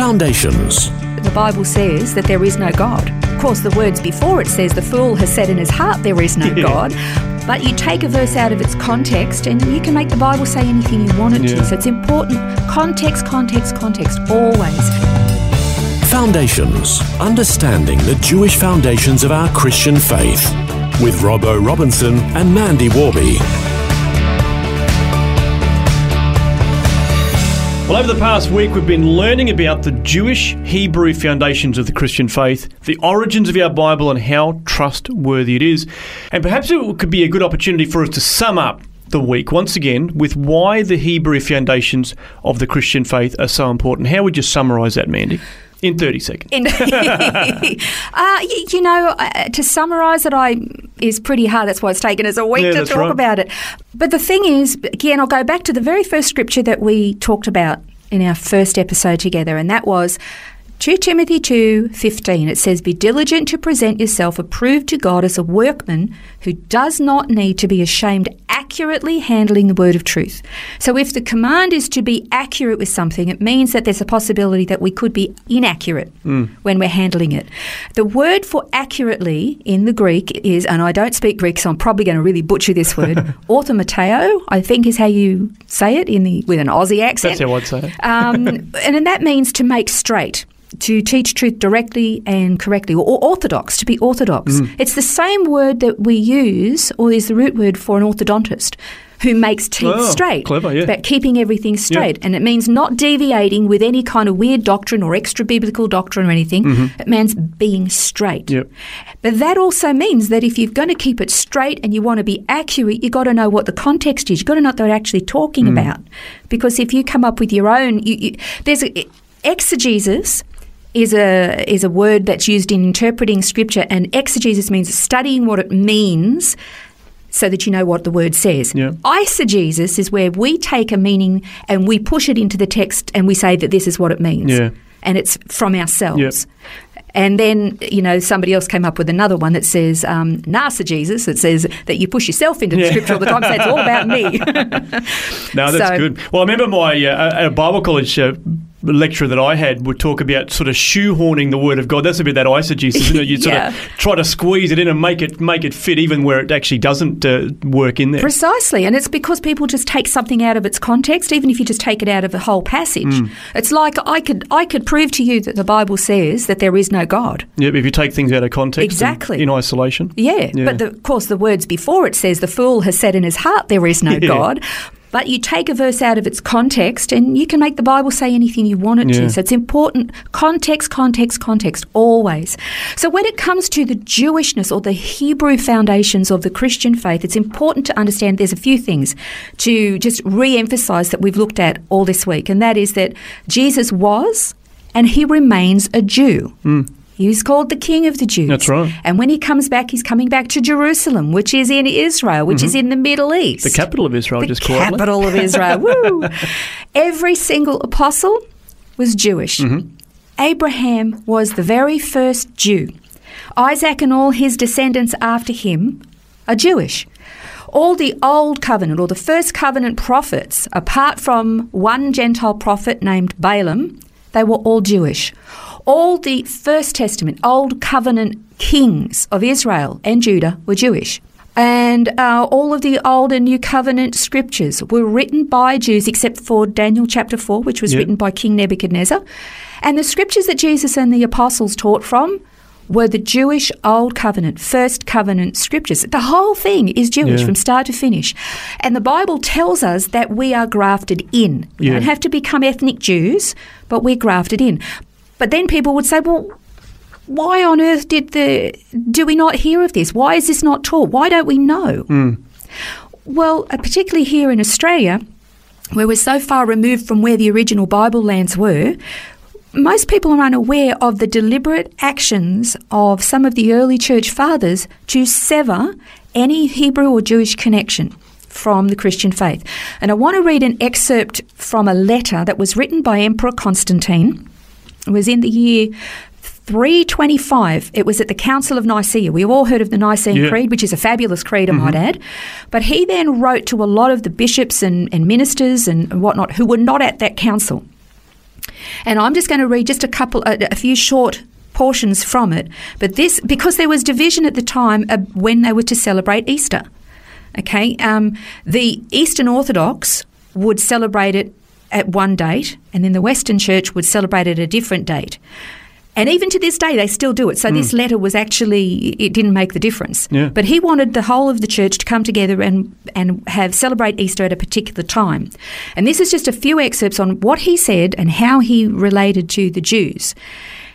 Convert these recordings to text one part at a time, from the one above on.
Foundations. The Bible says that there is no God. Of course, the words before it says the fool has said in his heart there is no God. But you take a verse out of its context and you can make the Bible say anything you want it Yeah. to. So it's important. Context, context, context, always. Foundations. Understanding the Jewish foundations of our Christian faith. With Robbo Robinson and Mandy Warby. Well, over the past week, we've been learning about the Jewish Hebrew foundations of the Christian faith, the origins of our Bible, and how trustworthy it is. And perhaps it could be a good opportunity for us to sum up the week once again with why the Hebrew foundations of the Christian faith are so important. How would you summarise that, Mandy? In 30 seconds. In, uh, you know, uh, to summarise it, I is pretty hard. That's why it's taken us a week Yeah, to talk right. about it. But the thing is, again, I'll go back to the very first scripture that we talked about in our first episode together, and that was 2 Timothy two fifteen. It says, "Be diligent to present yourself approved to God as a workman who does not need to be ashamed, accurately handling the word of truth." So, if the command is to be accurate with something, it means that there's a possibility that we could be inaccurate when we're handling it. The word for accurately in the Greek is, and I don't speak Greek, so I'm probably going to really butcher this word, orthomateo. I think is how you say it in the with an Aussie accent. That's how I'd say it. Um, and then that means to make straight, to teach truth directly and correctly, or orthodox, to be orthodox. Mm. It's the same word that we use, or is the root word for an orthodontist. Who makes teeth Oh, straight? clever, yeah. About keeping everything straight, and it means not deviating with any kind of weird doctrine or extra biblical doctrine or anything. It means being straight. Mm-hmm. Yep. But that also means that if you're going to keep it straight and you want to be accurate, you've got to know what the context is. You've got to know what they're actually talking Mm. about. Because if you come up with your own, you, you, there's a, exegesis is a is a word that's used in interpreting scripture, and exegesis means studying what it means. So that you know what the word says. Yeah. Eisegesis is where we take a meaning and we push it into the text and we say that this is what it means. Yeah. And it's from ourselves. Yep. And then, you know, somebody else came up with another one that says, um, narcissism. It says that you push yourself into the Yeah. scripture all the time. So it's all about me. No, that's So- good. Well, I remember my uh, at a Bible college uh, lecturer that I had would talk about sort of shoehorning the Word of God. That's a bit that eisegesis, isn't it? You sort Yeah. of try to squeeze it in and make it make it fit, even where it actually doesn't uh, work in there. Precisely. And it's because people just take something out of its context, even if you just take it out of the whole passage. Hmm. It's like I could I could prove to you that the Bible says that there is no God. Yep, if you take things out of context, Exactly. in isolation. Yeah, Yeah. but the, of course, the words before it says the fool has said in his heart there is no Yeah. God. But you take a verse out of its context, and you can make the Bible say anything you want it Yeah. to. So it's important context, context, context, always. So when it comes to the Jewishness or the Hebrew foundations of the Christian faith, it's important to understand there's a few things to just re-emphasize that we've looked at all this week, and that is that Jesus was and he remains a Jew. Hmm. He's called the King of the Jews. That's right. And when he comes back, he's coming back to Jerusalem, which is in Israel, which is in the Middle East. Mm-hmm. The capital of Israel, The just quietly. capital of Israel. Woo! Every single apostle was Jewish. Mm-hmm. Abraham was the very first Jew. Isaac and all his descendants after him are Jewish. All the Old Covenant or the First Covenant prophets, apart from one Gentile prophet named Balaam, they were all Jewish. All the First Testament, Old Covenant kings of Israel and Judah were Jewish. And uh, all of the Old and New Covenant scriptures were written by Jews, except for Daniel chapter 4, which was Yep. written by King Nebuchadnezzar. And the scriptures that Jesus and the apostles taught from were the Jewish Old Covenant, First Covenant scriptures. The whole thing is Jewish Yeah. from start to finish. And the Bible tells us that we are grafted in. We Yeah. don't have to become ethnic Jews, but we're grafted in. But then people would say, well, why on earth did the do we not hear of this? Why is this not taught? Why don't we know? Well, uh, particularly here in Australia, where we're so far removed from where the original Bible lands were, most people are unaware of the deliberate actions of some of the early church fathers to sever any Hebrew or Jewish connection from the Christian faith. And I want to read an excerpt from a letter that was written by Emperor Constantine. It was in the year 325. It was at the Council of Nicaea. We've all heard of the Nicene Yeah. Creed, which is a fabulous creed, I might add. But he then wrote to a lot of the bishops and, and ministers and whatnot who were not at that council. And I'm just going to read just a couple, a, a few short portions from it. But this, because there was division at the time when they were to celebrate Easter. Okay, um, the Eastern Orthodox would celebrate it at one date, and then the Western Church would celebrate at a different date. And even to this day, they still do it. So this hmm. letter was actually it didn't make the difference. Yeah. But he wanted the whole of the church to come together and and have celebrate Easter at a particular time. And this is just a few excerpts on what he said and how he related to the Jews.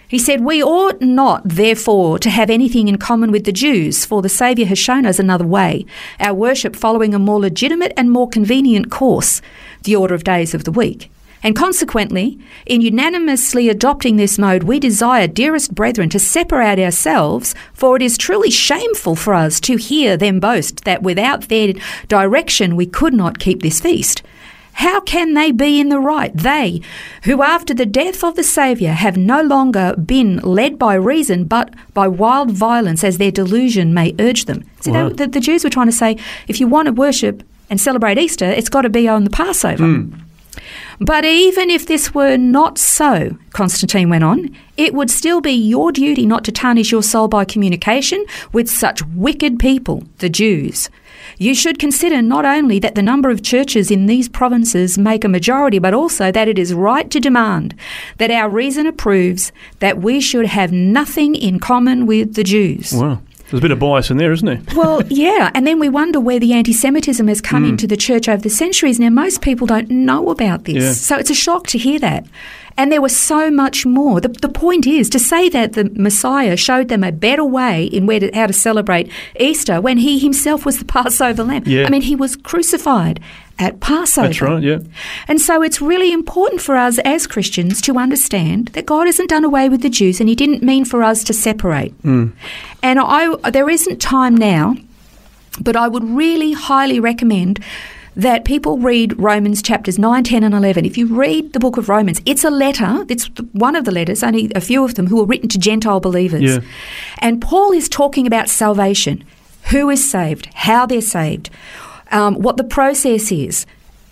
He said, We ought not, therefore, to have anything in common with the Jews, for the Saviour has shown us another way, our worship following a more legitimate and more convenient course, the order of days of the week. And consequently, in unanimously adopting this mode, we desire, dearest brethren, to separate ourselves, for it is truly shameful for us to hear them boast that without their direction we could not keep this feast. How can they be in the right? They, who after the death of the Saviour have no longer been led by reason, but by wild violence, as their delusion may urge them. See, Wow. they, the, the Jews were trying to say, if you want to worship and celebrate Easter, it's got to be on the Passover. Hmm. But even if this were not so, Constantine went on, it would still be your duty not to tarnish your soul by communication with such wicked people, the Jews. You should consider not only that the number of churches in these provinces make a majority, but also that it is right to demand that our reason approves that we should have nothing in common with the Jews. Wow. There's a bit of bias in there, isn't there? Well, yeah, and then we wonder where the anti Semitism has come hmm. into the church over the centuries. Now, most people don't know about this, Yeah. so it's a shock to hear that. And there was so much more. The, the point is to say that the Messiah showed them a better way in where to, how to celebrate Easter when he himself was the Passover lamb. Yeah. I mean, he was crucified at Passover. That's right, yeah. And so it's really important for us as Christians to understand that God hasn't done away with the Jews and He didn't mean for us to separate. Hmm. And I, there isn't time now, but I would really highly recommend that people read Romans chapters 9, 10, and 11. If you read the book of Romans, it's a letter, it's one of the letters, only a few of them, who were written to Gentile believers. Yeah. And Paul is talking about salvation who is saved, how they're saved, um, what the process is.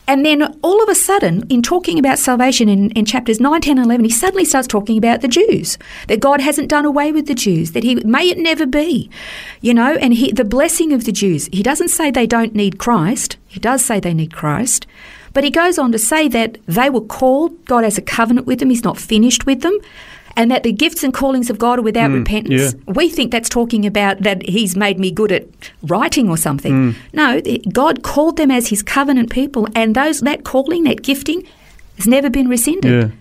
And then all of a sudden, in talking about salvation in, in chapters 9, 10, and 11, he suddenly starts talking about the Jews, that God hasn't done away with the Jews, that he may it never be, you know, and he, the blessing of the Jews. He doesn't say they don't need Christ, he does say they need Christ, but he goes on to say that they were called, God has a covenant with them, he's not finished with them. And that the gifts and callings of God are without mm, repentance. yeah. We think that's talking about that He's made me good at writing or something. Mm. No, God called them as His covenant people, and those that calling, that gifting, has never been rescinded. Yeah.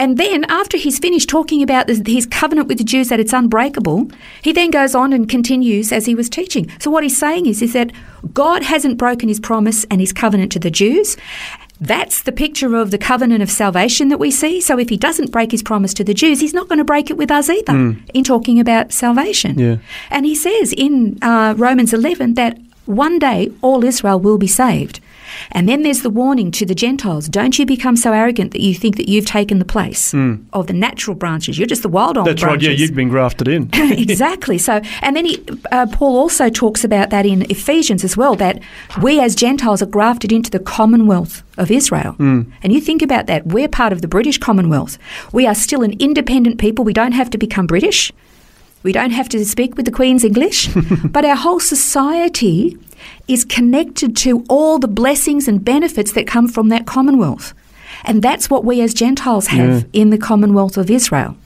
And then, after he's finished talking about his covenant with the Jews that it's unbreakable, he then goes on and continues as he was teaching. So, what he's saying is, is that God hasn't broken his promise and his covenant to the Jews. That's the picture of the covenant of salvation that we see. So, if he doesn't break his promise to the Jews, he's not going to break it with us either in talking about salvation. Yeah. And he says in uh, Romans 11 that one day all Israel will be saved. And then there's the warning to the Gentiles don't you become so arrogant that you think that you've taken the place of the natural branches. You're just the wild old Hmm. That's right, branches. yeah, you've been grafted in. exactly. So, and then he, uh, Paul also talks about that in Ephesians as well. That we as Gentiles are grafted into the Commonwealth of Israel. And you think about that. We're part of the British Commonwealth. We are still an independent people. We don't have to become British. We don't have to speak with the Queen's English, but our whole society is connected to all the blessings and benefits that come from that Commonwealth. And that's what we as Gentiles have in the Commonwealth of Israel.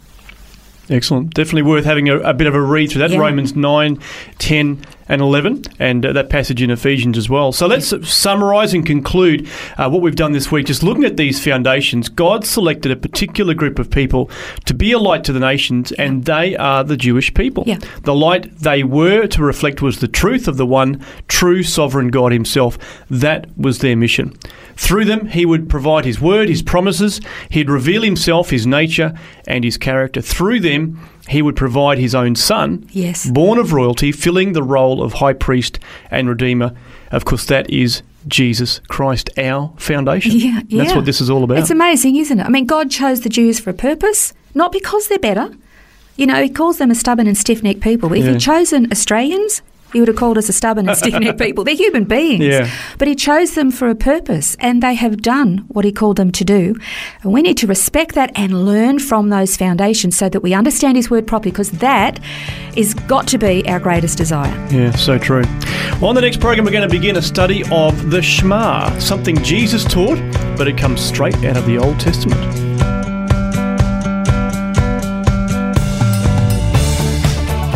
Excellent. Definitely worth having a, a bit of a read through that. Yeah. Romans 9, 10, and 11, and uh, that passage in Ephesians as well. So let's summarise and conclude uh, what we've done this week. Just looking at these foundations, God selected a particular group of people to be a light to the nations, and they are the Jewish people. Yeah. The light they were to reflect was the truth of the one true sovereign God Himself. That was their mission. Through them, he would provide his word, his promises. He'd reveal himself, his nature, and his character. Through them, he would provide his own son, Yes. born of royalty, filling the role of high priest and redeemer. Of course, that is Jesus Christ, our foundation. Yeah, yeah. That's what this is all about. It's amazing, isn't it? I mean, God chose the Jews for a purpose, not because they're better. You know, He calls them a stubborn and stiff necked people. But if Yeah. He'd chosen Australians, He would have called us a stubborn and stiff necked people. They're human beings. Yeah. But He chose them for a purpose, and they have done what He called them to do. And we need to respect that and learn from those foundations so that we understand His word properly, because that is got to be our greatest desire. Yeah, so true. Well, on the next program, we're going to begin a study of the Shema, something Jesus taught, but it comes straight out of the Old Testament.